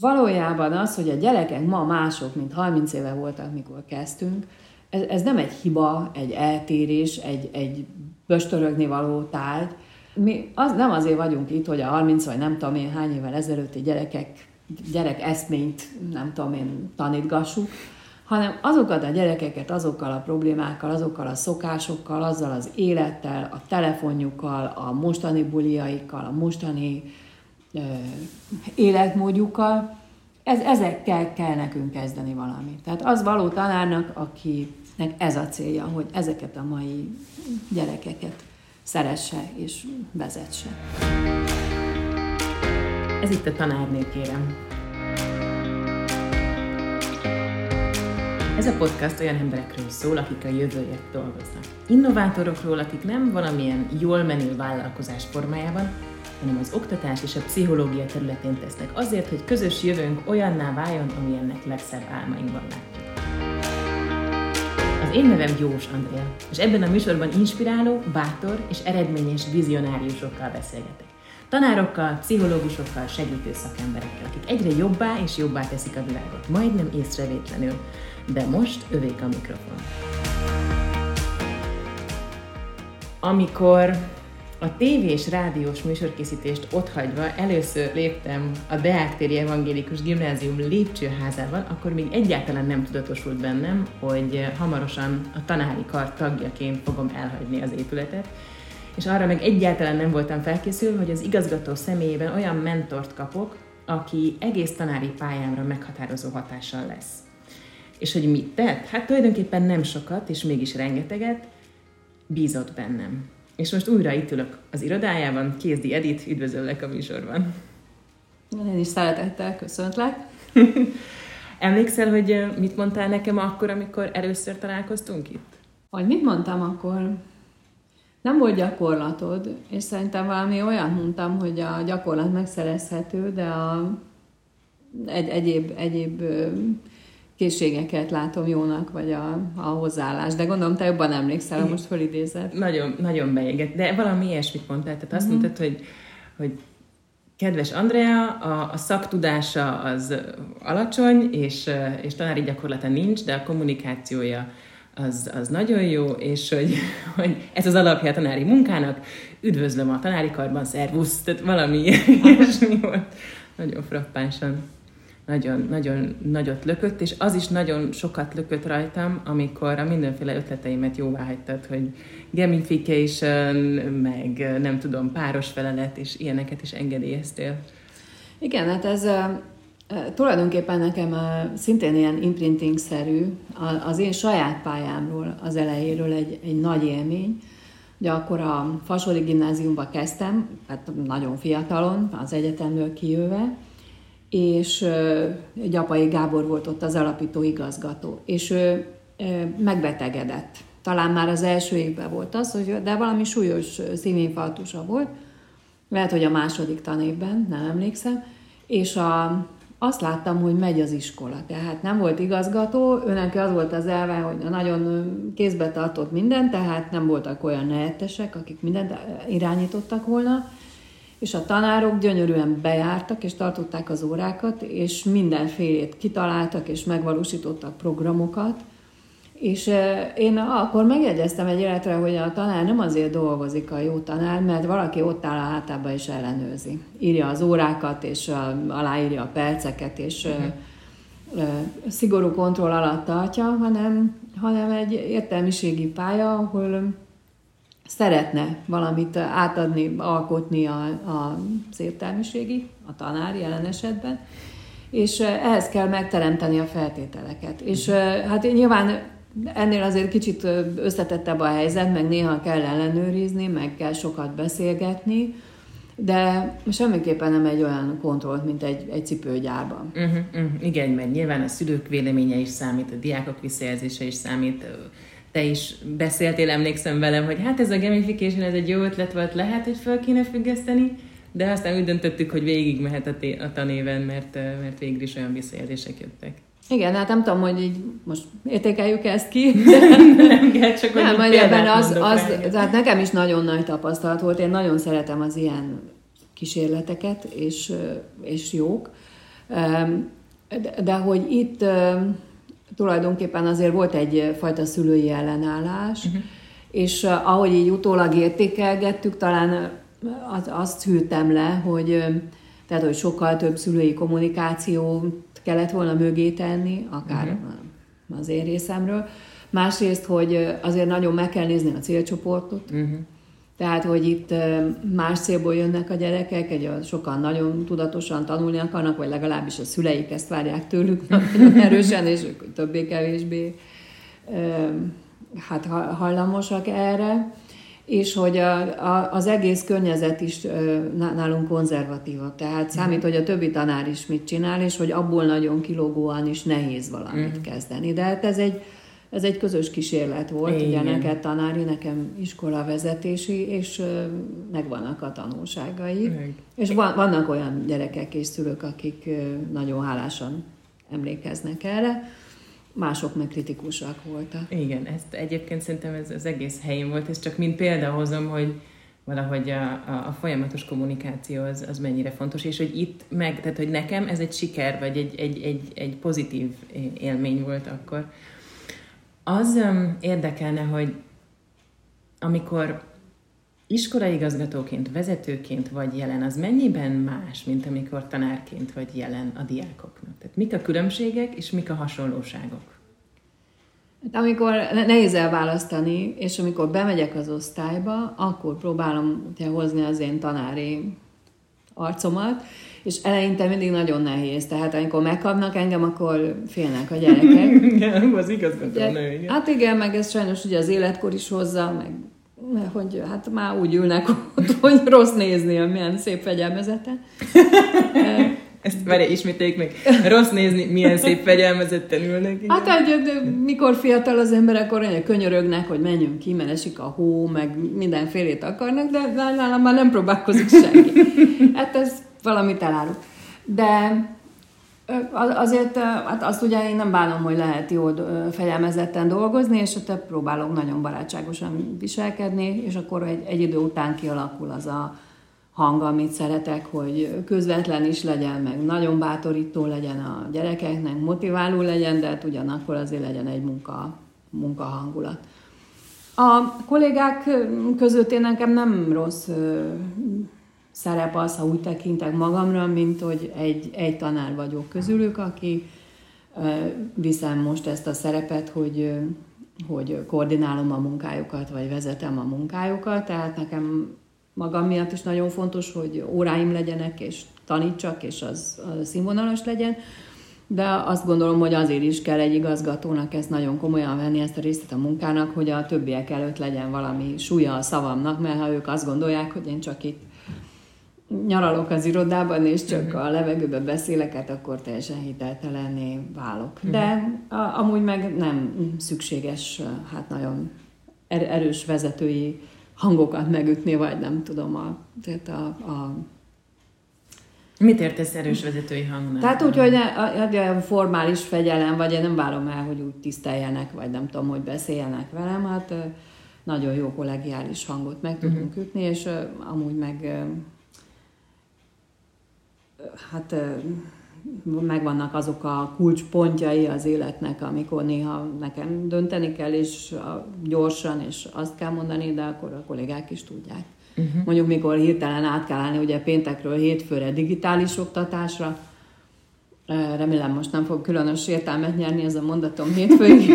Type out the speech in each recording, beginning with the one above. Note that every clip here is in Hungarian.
Valójában az, hogy a gyerekek ma mások, mint 30 éve voltak, mikor kezdtünk, ez, ez nem egy hiba, egy eltérés, egy, egy böstörögni való tárgy. Mi az, nem azért vagyunk itt, hogy a 30 vagy nem tudom én hány évvel ezelőtti gyerekek, gyerek eszményt, nem tudom én, tanítgassuk, hanem azokat a gyerekeket azokkal a problémákkal, azokkal a szokásokkal, azzal az élettel, a telefonjukkal, a mostani buliaikkal, a mostani életmódjukkal, ez, ezekkel kell nekünk kezdeni valamit. Tehát az való tanárnak, akinek ez a célja, hogy ezeket a mai gyerekeket szeresse és vezetse. Ez itt a tanárné, kérem. Ez a podcast olyan emberekről szól, akik a jövőért dolgoznak. Innovátorokról, akik nem valamilyen jól menő vállalkozás formájában, hanem az oktatás és a pszichológia területén tesznek azért, hogy közös jövőnk olyanná váljon, amilyennek legszebb álmainkban látjuk. Az én nevem Jós Andrea, és ebben a műsorban inspiráló, bátor és eredményes vizionáriusokkal beszélgetek. Tanárokkal, pszichológusokkal, segítő szakemberekkel, akik egyre jobbá és jobbá teszik a világot, majdnem észrevétlenül. De most övék a mikrofon. Amikor a tévés rádiós műsorkészítést otthagyva először léptem a Deák Evangélikus Gimnázium lépcsőházában, akkor még egyáltalán nem tudatosult bennem, hogy hamarosan a tanári kar tagjaként fogom elhagyni az épületet, és arra meg egyáltalán nem voltam felkészülve, hogy az igazgató személyében olyan mentort kapok, aki egész tanári pályámra meghatározó hatással lesz. És hogy mit tett? Hát tulajdonképpen nem sokat, és mégis rengeteget, bízott bennem. És most újra itt ülök az irodájában, Kézdi Edit, üdvözöllek a műsorban. Én is szeretettel köszöntlek. Emlékszel, hogy mit mondtál nekem akkor, amikor először találkoztunk itt? Hogy mit mondtam akkor? Nem volt gyakorlatod, és szerintem valami olyan mondtam, hogy a gyakorlat megszerezhető, de a egy, egyéb, egyéb készségeket látom jónak, vagy a, a hozzáállás. De gondolom, te jobban emlékszel, ha most fölidézed. Nagyon, nagyon beégett. De valami ilyesmit mondtál. Tehát azt uh-huh. mondtad, hogy, hogy kedves Andrea, a, a szaktudása az alacsony, és, és tanári gyakorlata nincs, de a kommunikációja az, az nagyon jó, és hogy, hogy ez az alapja a tanári munkának. Üdvözlöm a tanári karban, szervusz, tehát valami ilyesmi volt. Nagyon frappánsan nagyon, nagyon nagyot lökött, és az is nagyon sokat lökött rajtam, amikor a mindenféle ötleteimet jóvá hagytad, hogy gamification, meg nem tudom, páros felelet, és ilyeneket is engedélyeztél. Igen, hát ez tulajdonképpen nekem szintén ilyen imprinting-szerű, az én saját pályámról, az elejéről egy, egy nagy élmény, Ugye akkor a Fasoli gimnáziumba kezdtem, hát nagyon fiatalon, az egyetemről kijöve, és Gyapai Gábor volt ott az alapító igazgató, és ő megbetegedett. Talán már az első évben volt az, hogy, de valami súlyos szívinfarktusa volt, lehet, hogy a második tanévben, nem emlékszem, és a, azt láttam, hogy megy az iskola, tehát nem volt igazgató, őnek az volt az elve, hogy nagyon kézbe tartott mindent, tehát nem voltak olyan nehettesek, akik mindent irányítottak volna, és a tanárok gyönyörűen bejártak, és tartották az órákat, és mindenfélét kitaláltak, és megvalósítottak programokat, és én akkor megjegyeztem egy életre, hogy a tanár nem azért dolgozik a jó tanár, mert valaki ott áll a hátába és ellenőrzi. Írja az órákat, és aláírja a perceket, és uh-huh. szigorú kontroll alatt tartja, hanem, hanem egy értelmiségi pálya, ahol szeretne valamit átadni, alkotni a, a, értelmiségi, a tanár jelen esetben, és ehhez kell megteremteni a feltételeket. És hát nyilván ennél azért kicsit összetettebb a helyzet, meg néha kell ellenőrizni, meg kell sokat beszélgetni, de semmiképpen nem egy olyan kontrollt, mint egy, egy cipőgyárban. Uh-huh, uh-huh. Igen, mert nyilván a szülők véleménye is számít, a diákok visszajelzése is számít, te is beszéltél, emlékszem velem, hogy hát ez a gamification, ez egy jó ötlet volt, lehet, hogy fel kéne függeszteni, de aztán úgy döntöttük, hogy végig mehet a, té- a tanéven, mert, mert végül is olyan visszajelzések jöttek. Igen, hát nem tudom, hogy így most értékeljük ezt ki. nem kell, csak nem, majd ebben az, az, tehát nekem is nagyon nagy tapasztalat volt, én nagyon szeretem az ilyen kísérleteket, és, és jók. De, de hogy itt tulajdonképpen azért volt egyfajta szülői ellenállás, uh-huh. és ahogy így utólag értékelgettük, talán az, azt hűltem le, hogy, tehát, hogy sokkal több szülői kommunikációt kellett volna mögé tenni, akár uh-huh. az én részemről. Másrészt, hogy azért nagyon meg kell nézni a célcsoportot, uh-huh. Tehát, hogy itt más célból jönnek a gyerekek, egy sokan nagyon tudatosan tanulni akarnak, vagy legalábbis a szüleik ezt várják tőlük nagyon erősen, és ők többé-kevésbé hát hallamosak erre és hogy a, a, az egész környezet is nálunk konzervatívabb. Tehát számít, hogy a többi tanár is mit csinál, és hogy abból nagyon kilógóan is nehéz valamit mm. kezdeni. De hát ez egy, ez egy közös kísérlet volt, Igen. ugye neked tanári, nekem iskola vezetési, és megvannak a tanulságai. Igen. És van, vannak olyan gyerekek és szülők, akik nagyon hálásan emlékeznek erre mások meg kritikusak voltak. Igen, ezt egyébként szerintem ez az egész helyén volt, ez csak mint példa hozom, hogy valahogy a, a, a folyamatos kommunikáció az, az mennyire fontos, és hogy itt meg, tehát hogy nekem ez egy siker, vagy egy, egy, egy, egy pozitív élmény volt akkor. Az um, érdekelne, hogy amikor iskolaigazgatóként, vezetőként vagy jelen, az mennyiben más, mint amikor tanárként vagy jelen a diákoknak? Tehát mik a különbségek, és mik a hasonlóságok? Hát amikor nehéz elválasztani, és amikor bemegyek az osztályba, akkor próbálom ugye, hozni az én tanári arcomat, és eleinte mindig nagyon nehéz. Tehát amikor megkapnak engem, akkor félnek a gyerekek. igen, az igazgató nő, igen. Hát igen, meg ez sajnos ugye az életkor is hozza, meg hogy hát már úgy ülnek ott, hogy rossz nézni, a milyen szép fegyelmezete. Ezt várja, ismételjük meg. Rossz nézni, milyen szép fegyelmezetten ülnek. Igen. Hát egy, mikor fiatal az ember, akkor könyörögnek, hogy menjünk ki, mert esik a hó, meg mindenfélét akarnak, de nálam már nem próbálkozik senki. Hát ez valamit elárul. De Azért hát azt ugye én nem bánom, hogy lehet jól fegyelmezetten dolgozni, és ott próbálok nagyon barátságosan viselkedni, és akkor egy, egy idő után kialakul az a hang, amit szeretek, hogy közvetlen is legyen, meg nagyon bátorító legyen a gyerekeknek, motiváló legyen, de hát ugyanakkor azért legyen egy munka, munka hangulat. A kollégák között én nekem nem rossz szerep az, ha úgy tekintek magamra, mint hogy egy, egy tanár vagyok közülük, aki viszem most ezt a szerepet, hogy, hogy koordinálom a munkájukat, vagy vezetem a munkájukat, tehát nekem magam miatt is nagyon fontos, hogy óráim legyenek, és tanítsak, és az, színvonalas legyen, de azt gondolom, hogy azért is kell egy igazgatónak ezt nagyon komolyan venni, ezt a részét a munkának, hogy a többiek előtt legyen valami súlya a szavamnak, mert ha ők azt gondolják, hogy én csak itt nyaralok az irodában, és csak uh-huh. a levegőbe beszélek, hát akkor teljesen hiteltelenné válok. Uh-huh. De a, amúgy meg nem szükséges, hát nagyon er, erős vezetői hangokat megütni, vagy nem tudom, a, tehát a, a Mit értesz erős vezetői hangnál? Tehát úgy, hogy a, a formális fegyelem, vagy én nem várom el, hogy úgy tiszteljenek, vagy nem tudom, hogy beszéljenek velem, hát nagyon jó kollegiális hangot meg tudunk uh-huh. ütni, és amúgy meg hát megvannak azok a kulcspontjai az életnek, amikor néha nekem dönteni kell, és gyorsan, és azt kell mondani, de akkor a kollégák is tudják. Uh-huh. Mondjuk, mikor hirtelen át kell állni ugye péntekről hétfőre digitális oktatásra, remélem most nem fog különös értelmet nyerni ez a mondatom hétfőig,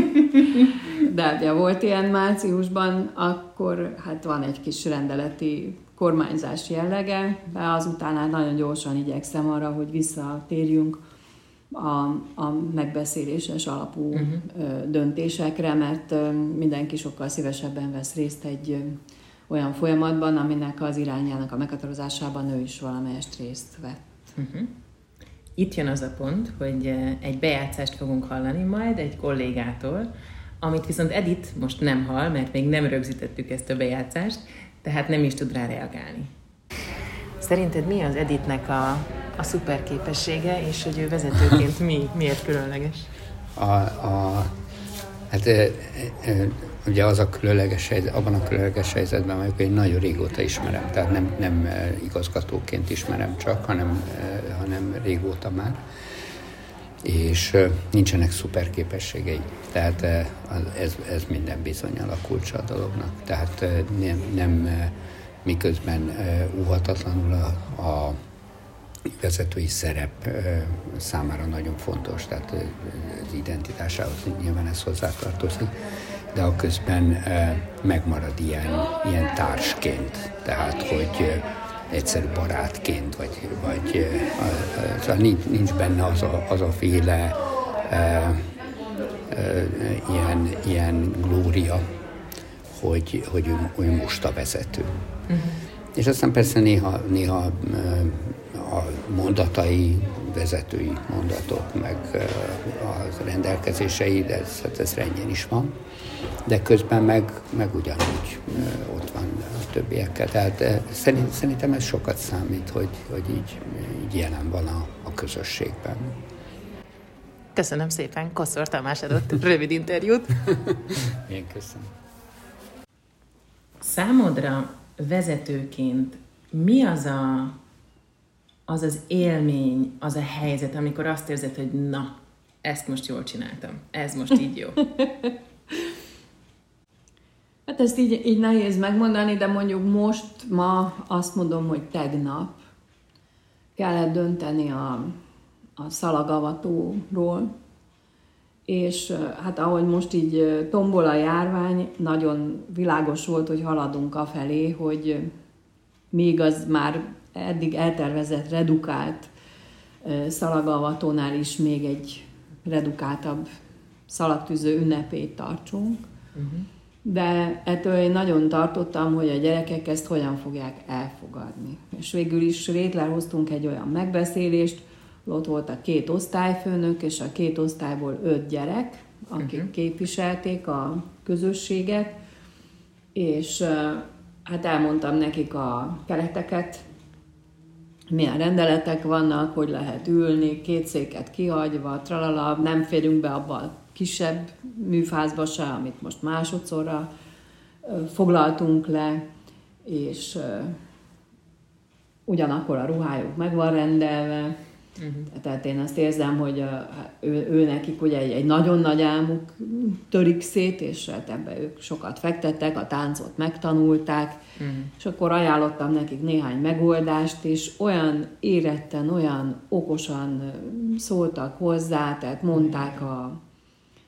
de ugye volt ilyen márciusban, akkor hát van egy kis rendeleti kormányzás jellege, de azután hát nagyon gyorsan igyekszem arra, hogy visszatérjünk a, a megbeszéléses alapú uh-huh. döntésekre, mert mindenki sokkal szívesebben vesz részt egy olyan folyamatban, aminek az irányának a meghatározásában ő is valamelyest részt vett. Uh-huh. Itt jön az a pont, hogy egy bejátszást fogunk hallani majd egy kollégától, amit viszont Edith most nem hall, mert még nem rögzítettük ezt a bejátszást, tehát nem is tud rá reagálni. Szerinted mi az Editnek a, a szuper képessége, és hogy ő vezetőként mi, miért különleges? A, a, hát e, e, ugye az a különleges helyzet, abban a különleges helyzetben vagyok, hogy nagyon régóta ismerem, tehát nem, nem igazgatóként ismerem csak, hanem, hanem régóta már és nincsenek szuper képességei. Tehát ez, ez minden bizonyal a kulcsa a dolognak. Tehát nem, nem miközben óhatatlanul a, a vezetői szerep számára nagyon fontos, tehát az identitásához nyilván ez hozzátartozik, de a közben megmarad ilyen, ilyen társként, tehát hogy egyszerű barátként, vagy, vagy szóval nincs, nincs benne az a, az a féle e, e, ilyen, ilyen glória, hogy, hogy ő, ő most a vezető. Uh-huh. És aztán persze néha, néha a mondatai, vezetői mondatok, meg a rendelkezései, de ez, hát ez rendjén is van. De közben meg, meg ugyanúgy ott van a többiekkel. Tehát szerint, szerintem ez sokat számít, hogy, hogy így, így jelen van a, a közösségben. Köszönöm szépen, Koszor Tamás adott rövid interjút. Én köszönöm. Számodra vezetőként mi az a az az élmény, az a helyzet, amikor azt érzed, hogy na, ezt most jól csináltam, ez most így jó. Hát ezt így, így nehéz megmondani, de mondjuk most, ma azt mondom, hogy tegnap kellett dönteni a, a szalagavatóról, és hát ahogy most így tombol a járvány, nagyon világos volt, hogy haladunk a felé, hogy még az már eddig eltervezett, redukált szalagavatónál is még egy redukáltabb szalagtűző ünnepét tartsunk. Uh-huh. De ettől én nagyon tartottam, hogy a gyerekek ezt hogyan fogják elfogadni. És végül is Rétler hoztunk egy olyan megbeszélést, ott volt a két osztályfőnök, és a két osztályból öt gyerek, akik uh-huh. képviselték a közösséget, és hát elmondtam nekik a kereteket, milyen rendeletek vannak, hogy lehet ülni, két széket kihagyva, tralala, nem férünk be abba a kisebb műfázba se, amit most másodszorra foglaltunk le, és ugyanakkor a ruhájuk meg van rendelve, Uh-huh. Tehát én azt érzem, hogy a, ő, ő nekik ugye egy, egy nagyon nagy álmuk törik szét, és hát ebbe ők sokat fektettek, a táncot megtanulták, uh-huh. és akkor ajánlottam nekik néhány megoldást, és olyan éretten, olyan okosan szóltak hozzá, tehát mondták a,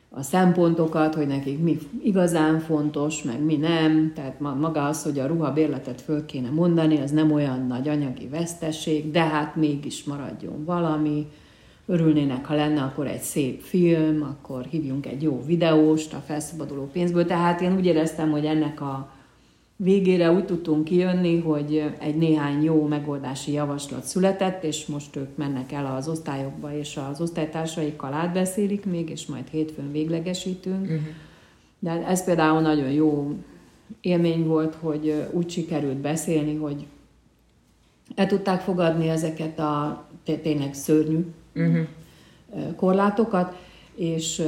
a szempontokat, hogy nekik mi igazán fontos, meg mi nem. Tehát maga az, hogy a ruhabérletet föl kéne mondani, az nem olyan nagy anyagi veszteség, de hát mégis maradjon valami. Örülnének, ha lenne akkor egy szép film, akkor hívjunk egy jó videóst a felszabaduló pénzből. Tehát én úgy éreztem, hogy ennek a végére úgy tudtunk kijönni, hogy egy néhány jó megoldási javaslat született, és most ők mennek el az osztályokba, és az osztálytársaikkal átbeszélik még, és majd hétfőn véglegesítünk. Uh-huh. De ez például nagyon jó élmény volt, hogy úgy sikerült beszélni, hogy el tudták fogadni ezeket a tényleg szörnyű uh-huh. korlátokat, és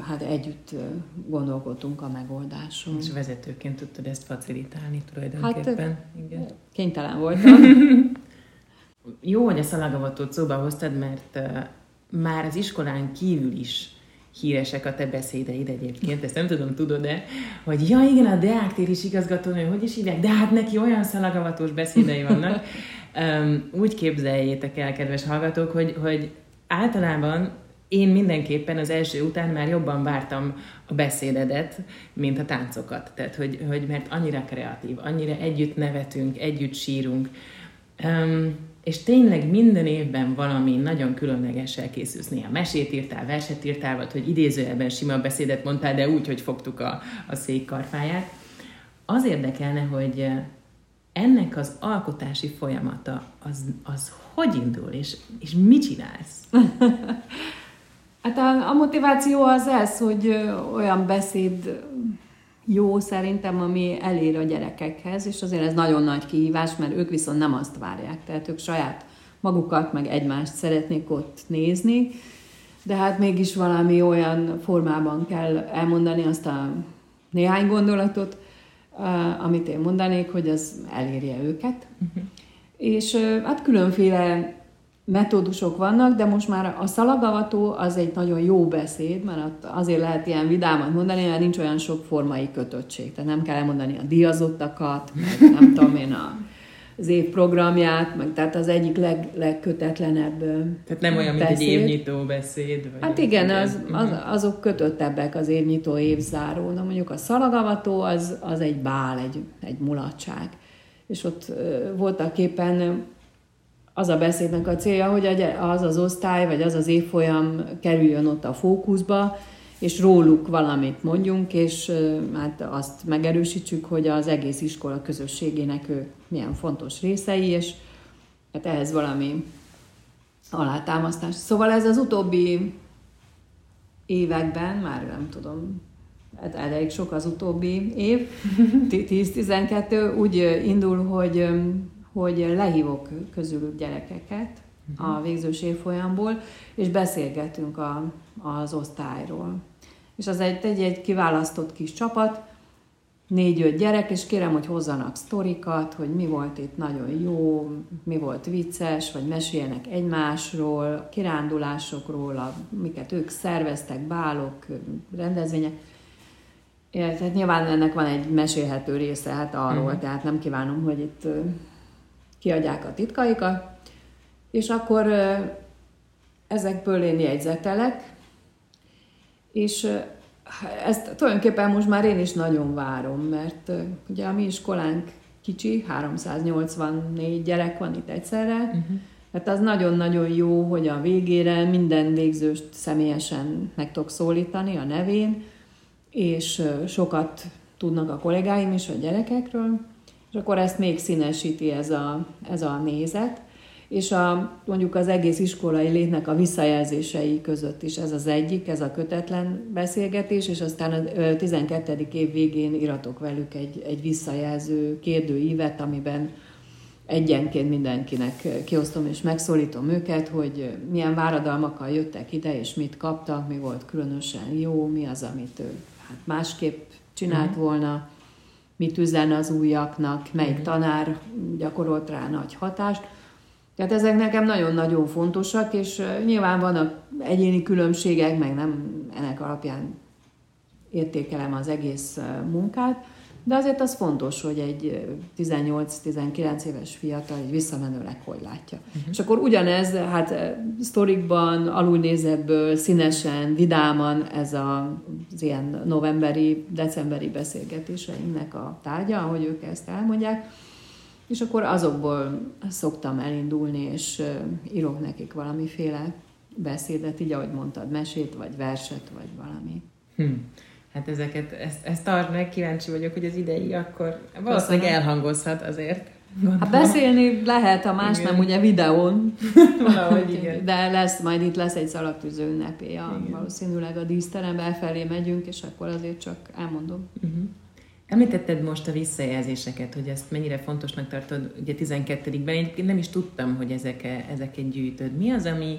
hát együtt gondolkodtunk a megoldáson. És vezetőként tudtad ezt facilitálni tulajdonképpen? Hát, Igen. kénytelen voltam. Jó, hogy a szalagavatót szóba hoztad, mert már az iskolán kívül is híresek a te beszédeid egyébként, ezt nem tudom, tudod-e, hogy ja igen, a Deák is igazgatónő, hogy is hívják, de hát neki olyan szalagavatós beszédei vannak. Um, úgy képzeljétek el, kedves hallgatók, hogy, hogy általában én mindenképpen az első után már jobban vártam a beszédedet, mint a táncokat. Tehát, hogy, hogy mert annyira kreatív, annyira együtt nevetünk, együtt sírunk. Um, és tényleg minden évben valami nagyon különlegessel készülsz. Néha mesét írtál, verset írtál, vagy hogy idézőjelben sima beszédet mondtál, de úgy, hogy fogtuk a, a székkarfáját. Az érdekelne, hogy ennek az alkotási folyamata az, az hogy indul, és, és mit csinálsz? Hát a, a motiváció az ez, hogy olyan beszéd jó szerintem, ami elér a gyerekekhez, és azért ez nagyon nagy kihívás, mert ők viszont nem azt várják, tehát ők saját magukat, meg egymást szeretnék ott nézni, de hát mégis valami olyan formában kell elmondani azt a néhány gondolatot, amit én mondanék, hogy az elérje őket. Uh-huh. És hát különféle metódusok vannak, de most már a szalagavató az egy nagyon jó beszéd, mert azért lehet ilyen vidámat mondani, mert nincs olyan sok formai kötöttség. Tehát nem kell elmondani a diazottakat, meg nem tudom én a az év programját, meg tehát az egyik leg, legkötetlenebb Tehát nem olyan, beszéd. mint egy évnyitó beszéd? Vagy hát igen, az, az, azok kötöttebbek az évnyitó évzáró. Na mondjuk a szalagavató az, az egy bál, egy, egy mulatság. És ott voltak éppen az a beszédnek a célja, hogy az az osztály, vagy az az évfolyam kerüljön ott a fókuszba, és róluk valamit mondjunk, és hát azt megerősítsük, hogy az egész iskola közösségének ő milyen fontos részei, és hát ehhez valami alátámasztás. Szóval ez az utóbbi években, már nem tudom, hát elég sok az utóbbi év, 10-12, úgy indul, hogy, hogy lehívok közülük gyerekeket a mhm. végzős évfolyamból, és beszélgetünk a, az osztályról és az egy, egy, egy kiválasztott kis csapat, négy-öt gyerek, és kérem, hogy hozzanak sztorikat, hogy mi volt itt nagyon jó, mi volt vicces, vagy meséljenek egymásról, kirándulásokról, a, miket ők szerveztek, bálok, rendezvények. Tehát nyilván ennek van egy mesélhető része hát arról, uh-huh. tehát nem kívánom, hogy itt kiadják a titkaikat. És akkor ezekből én jegyzetelek, és ezt tulajdonképpen most már én is nagyon várom, mert ugye a mi iskolánk kicsi, 384 gyerek van itt egyszerre, uh-huh. Hát az nagyon-nagyon jó, hogy a végére minden végzőst személyesen meg tudok szólítani a nevén, és sokat tudnak a kollégáim is a gyerekekről, és akkor ezt még színesíti ez a, ez a nézet és a, mondjuk az egész iskolai létnek a visszajelzései között is ez az egyik, ez a kötetlen beszélgetés, és aztán a 12. év végén iratok velük egy, egy visszajelző kérdőívet, amiben egyenként mindenkinek kiosztom és megszólítom őket, hogy milyen váradalmakkal jöttek ide, és mit kaptak, mi volt különösen jó, mi az, amit ő hát másképp csinált uh-huh. volna, mit üzen az újaknak, melyik tanár gyakorolt rá nagy hatást. Tehát ezek nekem nagyon-nagyon fontosak, és nyilván vannak egyéni különbségek, meg nem ennek alapján értékelem az egész munkát, de azért az fontos, hogy egy 18-19 éves fiatal egy visszamenőleg hogy látja. Uh-huh. És akkor ugyanez, hát sztorikban, alulnézetből, színesen, vidáman ez a, az ilyen novemberi, decemberi beszélgetéseinknek a tárgya, ahogy ők ezt elmondják és akkor azokból szoktam elindulni, és írok nekik valamiféle beszédet, így ahogy mondtad, mesét, vagy verset, vagy valami. Hm. Hát ezeket, ezt, ezt tart meg, kíváncsi vagyok, hogy az idei akkor valószínűleg elhangozhat azért. Gondolom. Hát beszélni lehet, a más igen. nem ugye videón. Valahogy igen. De lesz, majd itt lesz egy szalagtűző ünnepé, valószínűleg a díszterembe felé megyünk, és akkor azért csak elmondom. Uh-huh. Említetted most a visszajelzéseket, hogy ezt mennyire fontosnak tartod, ugye 12-ben, én nem is tudtam, hogy ezek, ezeket gyűjtöd. Mi az, ami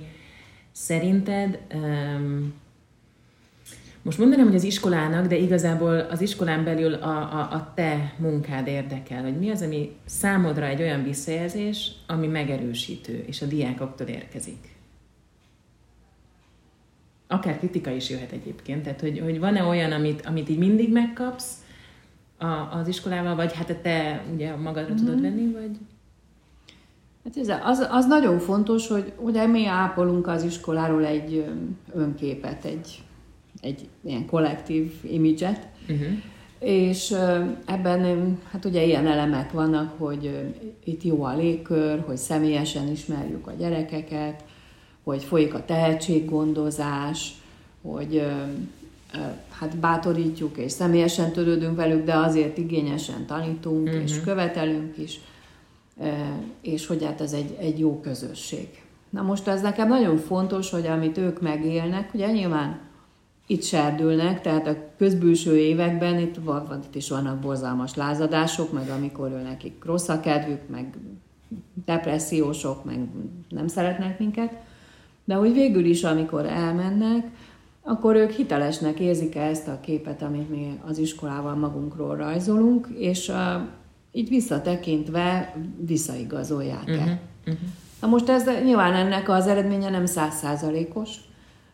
szerinted, um, most mondanám, hogy az iskolának, de igazából az iskolán belül a, a, a te munkád érdekel, hogy mi az, ami számodra egy olyan visszajelzés, ami megerősítő, és a diákoktól érkezik? Akár kritika is jöhet egyébként, tehát hogy, hogy van-e olyan, amit, amit így mindig megkapsz, a, az iskolával, vagy hát te ugye magadra mm-hmm. tudod venni, vagy? Hát ez, az, az nagyon fontos, hogy ugye mi ápolunk az iskoláról egy önképet, egy, egy ilyen kollektív imidzset, uh-huh. és ebben hát ugye ilyen elemek vannak, hogy itt jó a légkör, hogy személyesen ismerjük a gyerekeket, hogy folyik a tehetséggondozás, hogy hát bátorítjuk és személyesen törődünk velük, de azért igényesen tanítunk uh-huh. és követelünk is, és hogy hát ez egy, egy jó közösség. Na most ez nekem nagyon fontos, hogy amit ők megélnek, ugye nyilván itt serdülnek, tehát a közbülső években itt, van, itt is vannak borzalmas lázadások, meg amikor ő nekik rossz a kedvük, meg depressziósok, meg nem szeretnek minket, de hogy végül is, amikor elmennek, akkor ők hitelesnek érzik ezt a képet, amit mi az iskolával magunkról rajzolunk, és uh, így visszatekintve visszaigazolják-e. Uh-huh, uh-huh. Na most ez nyilván ennek az eredménye nem százszázalékos,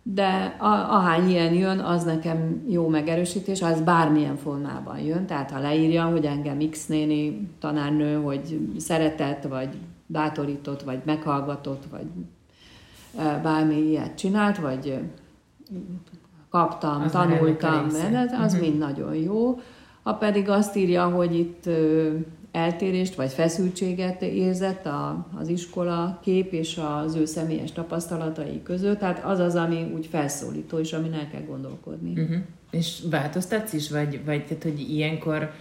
de a, ahány ilyen jön, az nekem jó megerősítés, az bármilyen formában jön, tehát ha leírja, hogy engem X néni tanárnő, hogy szeretett, vagy bátorított, vagy meghallgatott, vagy bármi ilyet csinált, vagy kaptam, az tanultam, az uh-huh. mind nagyon jó. Ha pedig azt írja, hogy itt eltérést vagy feszültséget érzett a, az iskola kép és az ő személyes tapasztalatai között, tehát az az, ami úgy felszólító, és amin el kell gondolkodni. Uh-huh. És változtatsz is, vagy, vagy tehát, hogy ilyenkor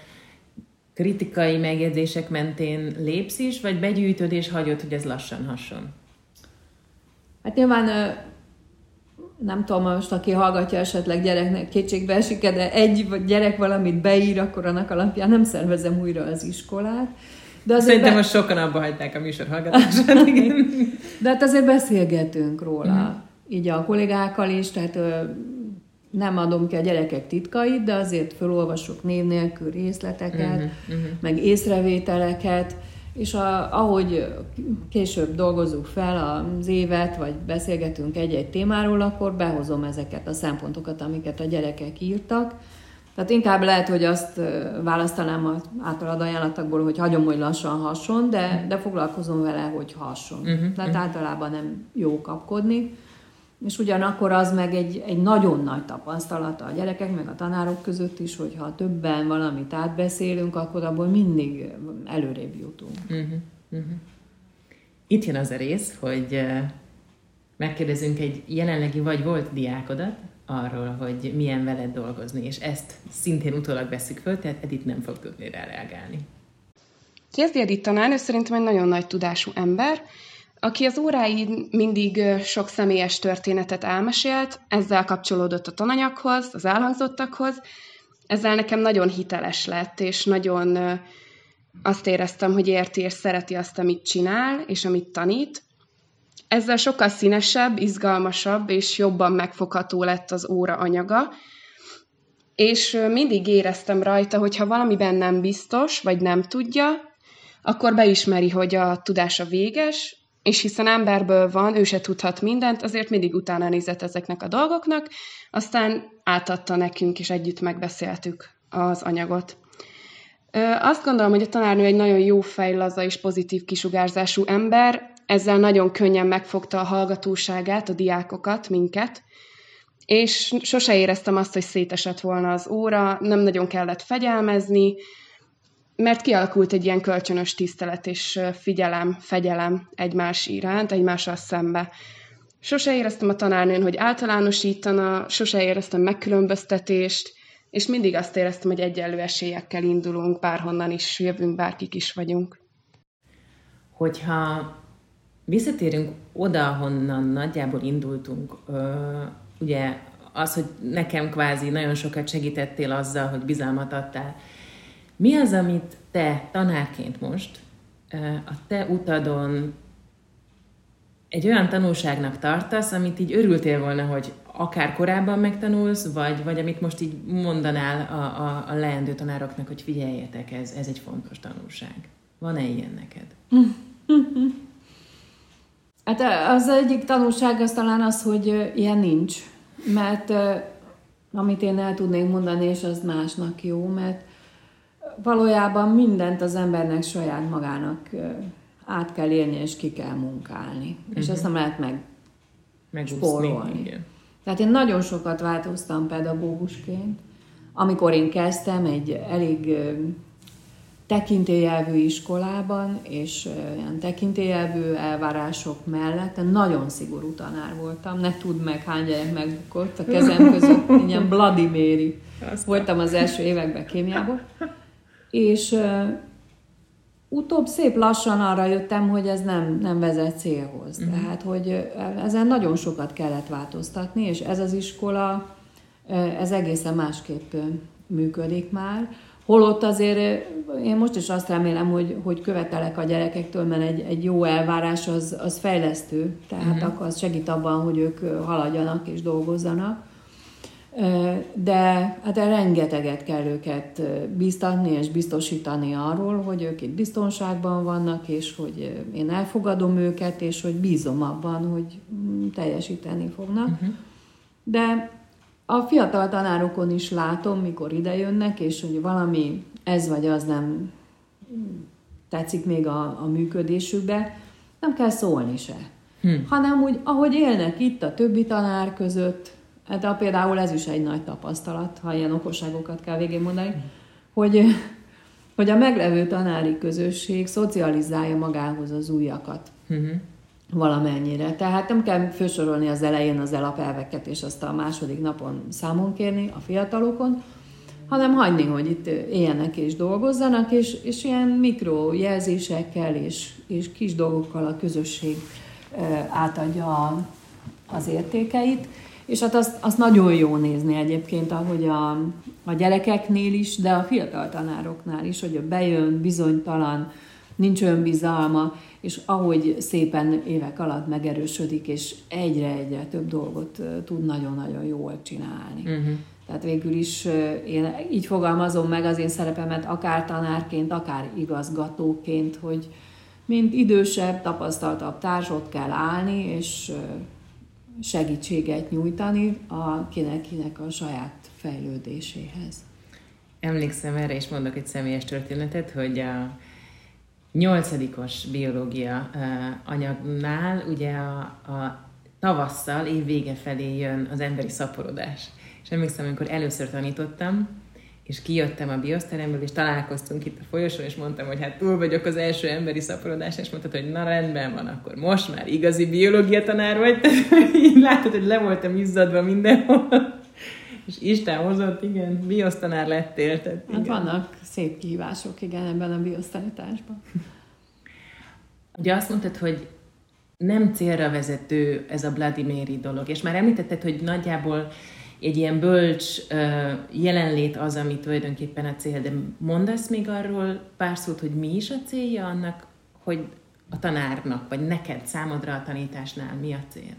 kritikai megjegyzések mentén lépsz is, vagy begyűjtöd és hagyod, hogy ez lassan hasson? Hát nyilván nem tudom, most aki hallgatja esetleg gyereknek kétségbe esik de egy gyerek valamit beír, akkor annak alapján nem szervezem újra az iskolát. De azért Szerintem be... most sokan abba hagyták a műsor hallgatását. de hát azért beszélgetünk róla, uh-huh. így a kollégákkal is, tehát ö, nem adom ki a gyerekek titkait, de azért felolvasok név nélkül részleteket, uh-huh. meg észrevételeket, és a, ahogy később dolgozzuk fel az évet, vagy beszélgetünk egy-egy témáról, akkor behozom ezeket a szempontokat, amiket a gyerekek írtak. Tehát inkább lehet, hogy azt választanám az általad ajánlatokból, hogy hagyom, hogy lassan hason, de, de foglalkozom vele, hogy hason. Uh-huh, Tehát uh-huh. általában nem jó kapkodni és ugyanakkor az meg egy, egy nagyon nagy tapasztalata a gyerekek, meg a tanárok között is, hogy ha többen valamit átbeszélünk, akkor abból mindig előrébb jutunk. Uh-huh, uh-huh. Itt jön az a rész, hogy megkérdezünk egy jelenlegi vagy volt diákodat arról, hogy milyen veled dolgozni, és ezt szintén utólag veszük föl, tehát Edith nem fog tudni rá reagálni. Kérdi Edith tanárnő szerintem egy nagyon nagy tudású ember, aki az óráin mindig sok személyes történetet elmesélt, ezzel kapcsolódott a tananyaghoz, az elhangzottakhoz, ezzel nekem nagyon hiteles lett, és nagyon azt éreztem, hogy érti és szereti azt, amit csinál, és amit tanít. Ezzel sokkal színesebb, izgalmasabb és jobban megfogható lett az óra anyaga, és mindig éreztem rajta, hogy ha valamiben nem biztos, vagy nem tudja, akkor beismeri, hogy a tudása véges, és hiszen emberből van, ő se tudhat mindent, azért mindig utána nézett ezeknek a dolgoknak, aztán átadta nekünk, és együtt megbeszéltük az anyagot. Azt gondolom, hogy a tanárnő egy nagyon jó fejlaza és pozitív kisugárzású ember, ezzel nagyon könnyen megfogta a hallgatóságát, a diákokat, minket, és sose éreztem azt, hogy szétesett volna az óra, nem nagyon kellett fegyelmezni, mert kialakult egy ilyen kölcsönös tisztelet és figyelem, fegyelem egymás iránt, egymással szembe. Sose éreztem a tanárnőn, hogy általánosítana, sose éreztem megkülönböztetést, és mindig azt éreztem, hogy egyenlő esélyekkel indulunk, bárhonnan is jövünk, bárkik is vagyunk. Hogyha visszatérünk oda, honnan nagyjából indultunk, ugye az, hogy nekem kvázi nagyon sokat segítettél azzal, hogy bizalmat adtál mi az, amit te tanárként most a te utadon egy olyan tanulságnak tartasz, amit így örültél volna, hogy akár korábban megtanulsz, vagy, vagy amit most így mondanál a, a, a leendő tanároknak, hogy figyeljetek, ez, ez egy fontos tanulság. Van-e ilyen neked? Hát az egyik tanulság az talán az, hogy ilyen nincs. Mert amit én el tudnék mondani, és az másnak jó, mert valójában mindent az embernek saját magának át kell élni, és ki kell munkálni. Uh-huh. És mhm. ezt nem lehet meg spórolni. Tehát én nagyon sokat változtam pedagógusként. Amikor én kezdtem egy elég tekintélyelvű iskolában, és ilyen tekintélyelvű elvárások mellett nagyon szigorú tanár voltam. Ne tudd meg, hány gyerek megbukott a kezem között, ilyen Bloody Mary. Voltam az első években kémiában. És utóbb szép lassan arra jöttem, hogy ez nem, nem vezet célhoz. Uh-huh. Tehát, hogy ezen nagyon sokat kellett változtatni, és ez az iskola, ez egészen másképp működik már. Holott azért én most is azt remélem, hogy, hogy követelek a gyerekektől, mert egy, egy jó elvárás az, az fejlesztő, tehát uh-huh. akkor az segít abban, hogy ők haladjanak és dolgozzanak. De hát rengeteget kell őket biztatni és biztosítani arról, hogy ők itt biztonságban vannak, és hogy én elfogadom őket, és hogy bízom abban, hogy mm, teljesíteni fognak. Uh-huh. De a fiatal tanárokon is látom, mikor idejönnek, és hogy valami ez vagy az nem tetszik még a, a működésükbe, nem kell szólni se. Hm. Hanem úgy, ahogy élnek itt a többi tanár között, hát a, például ez is egy nagy tapasztalat, ha ilyen okosságokat kell végén mondani, hogy, hogy a meglevő tanári közösség szocializálja magához az újakat. Hm. Valamennyire. Tehát nem kell felsorolni az elején az elapelveket, és azt a második napon számon kérni a fiatalokon, hanem hagyni, hogy itt éljenek és dolgozzanak, és, és ilyen mikrojelzésekkel és, és kis dolgokkal a közösség átadja az értékeit. És hát azt, azt nagyon jó nézni egyébként, ahogy a, a gyerekeknél is, de a fiatal tanároknál is, hogy bejön bizonytalan, nincs önbizalma, és ahogy szépen évek alatt megerősödik, és egyre-egyre több dolgot tud nagyon-nagyon jól csinálni. Uh-huh. Tehát végül is én így fogalmazom meg az én szerepemet akár tanárként, akár igazgatóként, hogy mint idősebb, tapasztaltabb társ ott kell állni, és segítséget nyújtani a kinek-kinek a saját fejlődéséhez. Emlékszem erre, és mondok egy személyes történetet, hogy a nyolcadikos biológia anyagnál ugye a, a tavasszal, év vége felé jön az emberi szaporodás. És emlékszem, amikor először tanítottam, és kijöttem a bioszteremből, és találkoztunk itt a folyosón, és mondtam, hogy hát túl vagyok az első emberi szaporodás, és mondtad, hogy na rendben van, akkor most már igazi biológia tanár vagy, tehát így látod, hogy le voltam izzadva mindenhol. És Isten hozott, igen, biosztanár lettél. Tehát hát igen. vannak szép kihívások, igen, ebben a biosztanításban. Ugye azt mondtad, hogy nem célra vezető ez a Bloody Mary dolog, és már említetted, hogy nagyjából egy ilyen bölcs jelenlét az, ami tulajdonképpen a cél, de mondasz még arról pár szót, hogy mi is a célja annak, hogy a tanárnak, vagy neked, számodra a tanításnál mi a cél?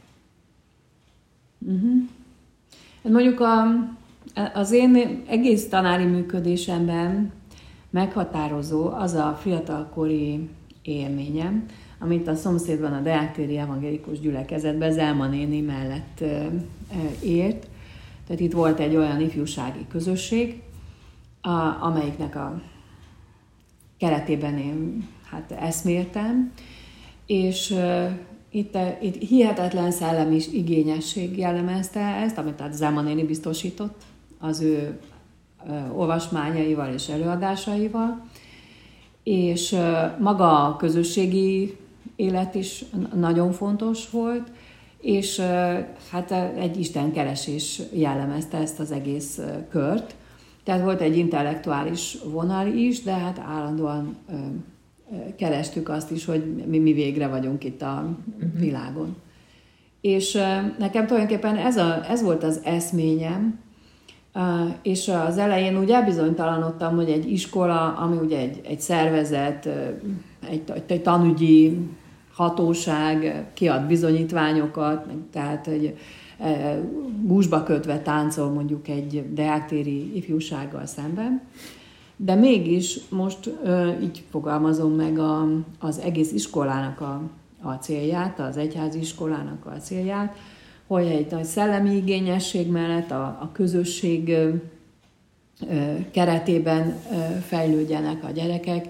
Uh-huh. Mondjuk a, az én egész tanári működésemben meghatározó az a fiatalkori élményem, amit a szomszédban a Deáktéri Evangélikus Gyülekezetben Zelma néni mellett ért, tehát itt volt egy olyan ifjúsági közösség, a, amelyiknek a keretében én hát eszméltem, és uh, itt, itt hihetetlen szellemi igényesség jellemezte ezt, amit tehát Zema néni biztosított az ő uh, olvasmányaival és előadásaival, és uh, maga a közösségi élet is nagyon fontos volt, és hát egy istenkeresés jellemezte ezt az egész kört. Tehát volt egy intellektuális vonal is, de hát állandóan kerestük azt is, hogy mi, mi végre vagyunk itt a uh-huh. világon. És nekem tulajdonképpen ez, a, ez volt az eszményem, és az elején úgy elbizonytalanodtam, hogy egy iskola, ami ugye egy, egy szervezet, egy, egy tanügyi hatóság kiad bizonyítványokat, tehát egy e, gúzsba kötve táncol mondjuk egy deáktéri ifjúsággal szemben. De mégis most így fogalmazom meg a, az egész iskolának a, a célját, az egyházi iskolának a célját, hogy egy nagy szellemi igényesség mellett a, a közösség keretében fejlődjenek a gyerekek,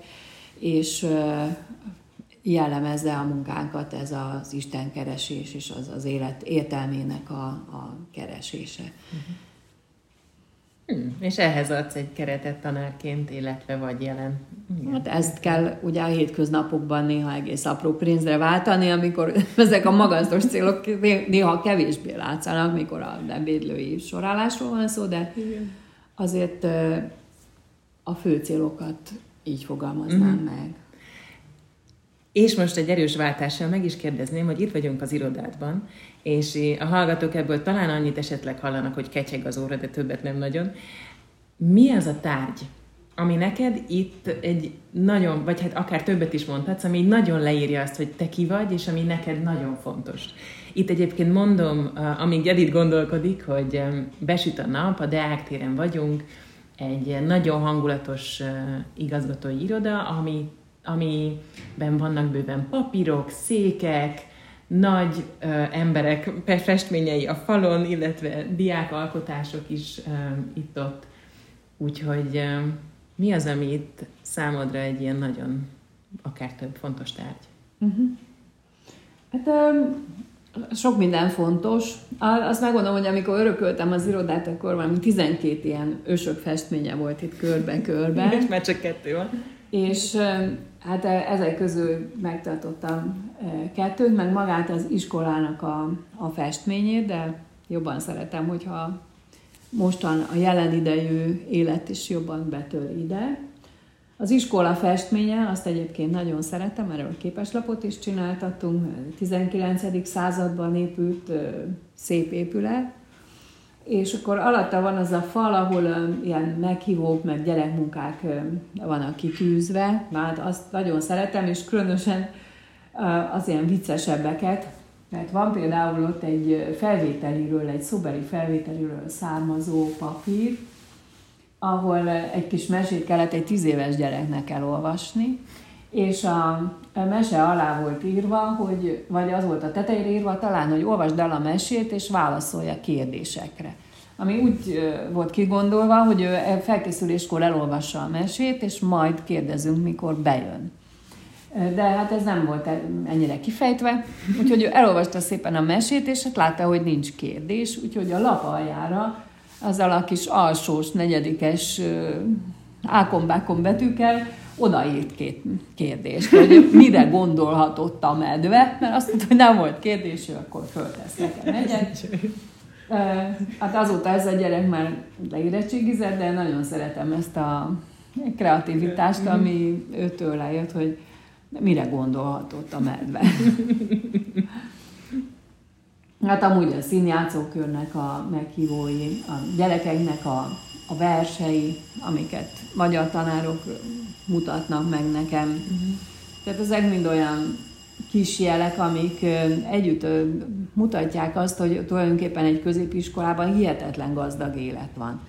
és jellemezze a munkánkat ez az Isten keresés és az, az élet értelmének a, a keresése. Uh-huh. Hmm, és ehhez adsz egy keretet tanárként, illetve vagy jelen. Igen. Hát ezt kell ugye a hétköznapokban néha egész apró pénzre váltani, amikor ezek a magasztos célok néha kevésbé látszanak, mikor a ebédlői sorálásról van szó, de Igen. azért a fő célokat így fogalmaznám uh-huh. meg. És most egy erős váltással meg is kérdezném, hogy itt vagyunk az irodádban, és a hallgatók ebből talán annyit esetleg hallanak, hogy kecseg az óra, de többet nem nagyon. Mi az a tárgy, ami neked itt egy nagyon, vagy hát akár többet is mondhatsz, ami nagyon leírja azt, hogy te ki vagy, és ami neked nagyon fontos. Itt egyébként mondom, amíg Edith gondolkodik, hogy besüt a nap, a Deák téren vagyunk, egy nagyon hangulatos igazgatói iroda, ami, amiben vannak bőven papírok, székek, nagy ö, emberek festményei a falon, illetve diákalkotások is ö, itt-ott. Úgyhogy ö, mi az, ami itt számodra egy ilyen nagyon, akár több fontos tárgy? Uh-huh. Hát sok minden fontos. Azt megmondom, hogy amikor örököltem az irodát, akkor valami 12 ilyen ősök festménye volt itt körbe-körbe. És már csak kettő van. És hát ezek közül megtartottam kettőt, meg magát az iskolának a, a festményét, de jobban szeretem, hogyha mostan a jelen idejű élet is jobban betör ide. Az iskola festménye, azt egyébként nagyon szeretem, erről képeslapot is csináltattunk, 19. században épült szép épület, és akkor alatta van az a fal, ahol ilyen meghívók, meg gyerekmunkák vannak kitűzve, már azt nagyon szeretem, és különösen az ilyen viccesebbeket, mert van például ott egy felvételiről, egy szobeli felvételiről származó papír, ahol egy kis mesét kellett egy tíz éves gyereknek elolvasni, és a mese alá volt írva, hogy, vagy az volt a tetejére írva talán, hogy olvasd el a mesét, és válaszolj a kérdésekre. Ami úgy volt kigondolva, hogy ő felkészüléskor elolvassa a mesét, és majd kérdezünk, mikor bejön. De hát ez nem volt ennyire kifejtve, úgyhogy ő elolvasta szépen a mesét, és hát látta, hogy nincs kérdés, úgyhogy a lap aljára azzal a kis alsós, negyedikes ákombákon betűkkel odaírt két kérdést, hogy mire gondolhatott a medve, mert azt mondta, hogy nem volt kérdés, ő akkor föltesz nekem egyet. Hát azóta ez a gyerek már leérettségizett, de nagyon szeretem ezt a kreativitást, ami őtől lejött, hogy mire gondolhatott a medve. Hát amúgy a színjátszókörnek a meghívói, a gyerekeknek a, a versei, amiket magyar tanárok mutatnak meg nekem. Uh-huh. Tehát ezek mind olyan kis jelek, amik együtt mutatják azt, hogy tulajdonképpen egy középiskolában hihetetlen gazdag élet van.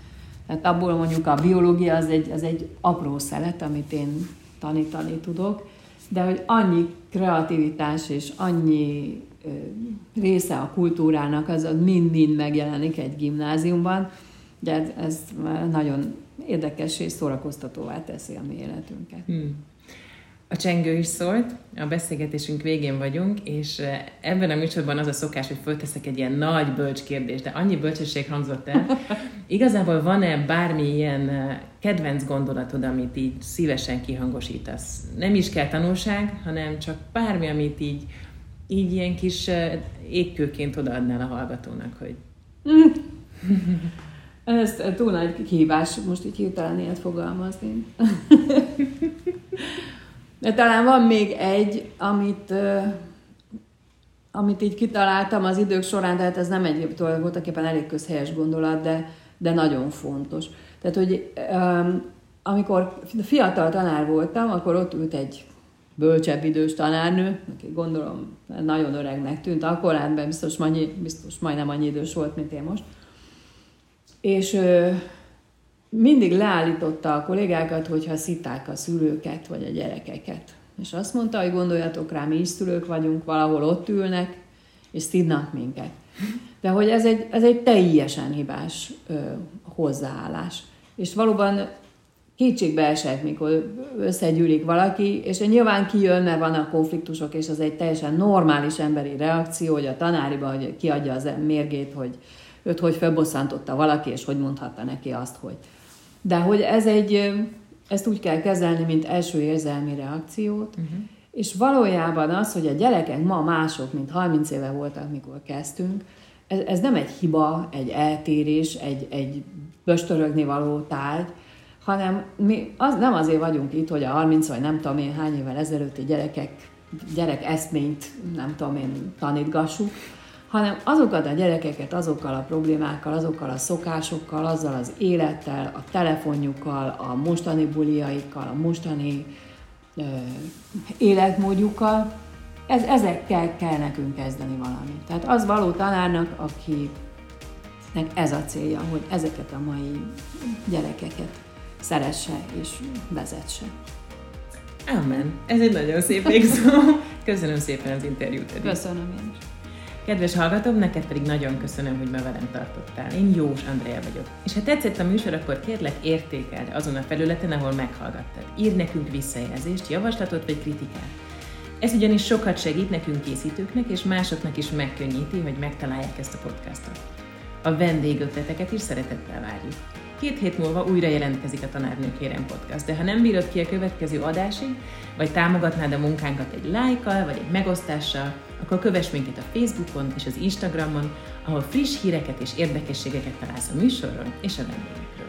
Tehát abból mondjuk a biológia az egy, az egy apró szelet, amit én tanítani tudok, de hogy annyi kreativitás és annyi része a kultúrának, az mind-mind megjelenik egy gimnáziumban, de ez nagyon érdekes és szórakoztatóvá teszi a mi életünket. Hmm. A csengő is szólt, a beszélgetésünk végén vagyunk, és ebben a műsorban az a szokás, hogy fölteszek egy ilyen nagy bölcs kérdést, de annyi bölcsesség hangzott el. Igazából van-e bármi ilyen kedvenc gondolatod, amit így szívesen kihangosítasz? Nem is kell tanulság, hanem csak bármi, amit így így ilyen kis égkőként odaadnál a hallgatónak, hogy... Ez túl nagy kihívás, most így hirtelen ilyet fogalmazni. De talán van még egy, amit, amit így kitaláltam az idők során, tehát ez nem egy voltak éppen elég közhelyes gondolat, de, de nagyon fontos. Tehát, hogy amikor fiatal tanár voltam, akkor ott ült egy bölcsebb idős tanárnő, aki gondolom nagyon öregnek tűnt, akkor hát biztos, annyi, biztos majdnem annyi idős volt, mint én most. És ö, mindig leállította a kollégákat, hogyha szitták a szülőket, vagy a gyerekeket. És azt mondta, hogy gondoljatok rá, mi is szülők vagyunk, valahol ott ülnek, és szidnak minket. De hogy ez egy, ez egy teljesen hibás ö, hozzáállás. És valóban kétségbe esek, mikor összegyűlik valaki, és nyilván kijön, mert vannak konfliktusok, és az egy teljesen normális emberi reakció, hogy a tanáriba, hogy kiadja az mérgét, hogy őt hogy felbosszantotta valaki, és hogy mondhatta neki azt, hogy. De hogy ez egy, ezt úgy kell kezelni, mint első érzelmi reakciót, uh-huh. és valójában az, hogy a gyerekek ma mások, mint 30 éve voltak, mikor kezdtünk, ez, ez nem egy hiba, egy eltérés, egy, egy böstörögni való tárgy, hanem mi az, nem azért vagyunk itt, hogy a 30 vagy nem tudom én hány évvel ezelőtti gyerekek, gyerek eszményt, nem tudom én, tanítgassuk, hanem azokat a gyerekeket azokkal a problémákkal, azokkal a szokásokkal, azzal az élettel, a telefonjukkal, a mostani buliaikkal, a mostani ö, életmódjukkal, ez, ezekkel kell nekünk kezdeni valamit. Tehát az való tanárnak, akinek ez a célja, hogy ezeket a mai gyerekeket szeresse és vezetse. Amen. Ez egy nagyon szép végszó. Köszönöm szépen az interjút, Edith. Köszönöm én is. Kedves hallgatók, neked pedig nagyon köszönöm, hogy ma velem tartottál. Én Jós Andrea vagyok. És ha tetszett a műsor, akkor kérlek értékeld azon a felületen, ahol meghallgattad. Írd nekünk visszajelzést, javaslatot vagy kritikát. Ez ugyanis sokat segít nekünk készítőknek, és másoknak is megkönnyíti, hogy megtalálják ezt a podcastot. A vendégötleteket is szeretettel várjuk. Két hét múlva újra jelentkezik a Tanárnők Kérem Podcast, de ha nem bírod ki a következő adásig, vagy támogatnád a munkánkat egy lájkkal, vagy egy megosztással, akkor kövess minket a Facebookon és az Instagramon, ahol friss híreket és érdekességeket találsz a műsorról és a vendégekről.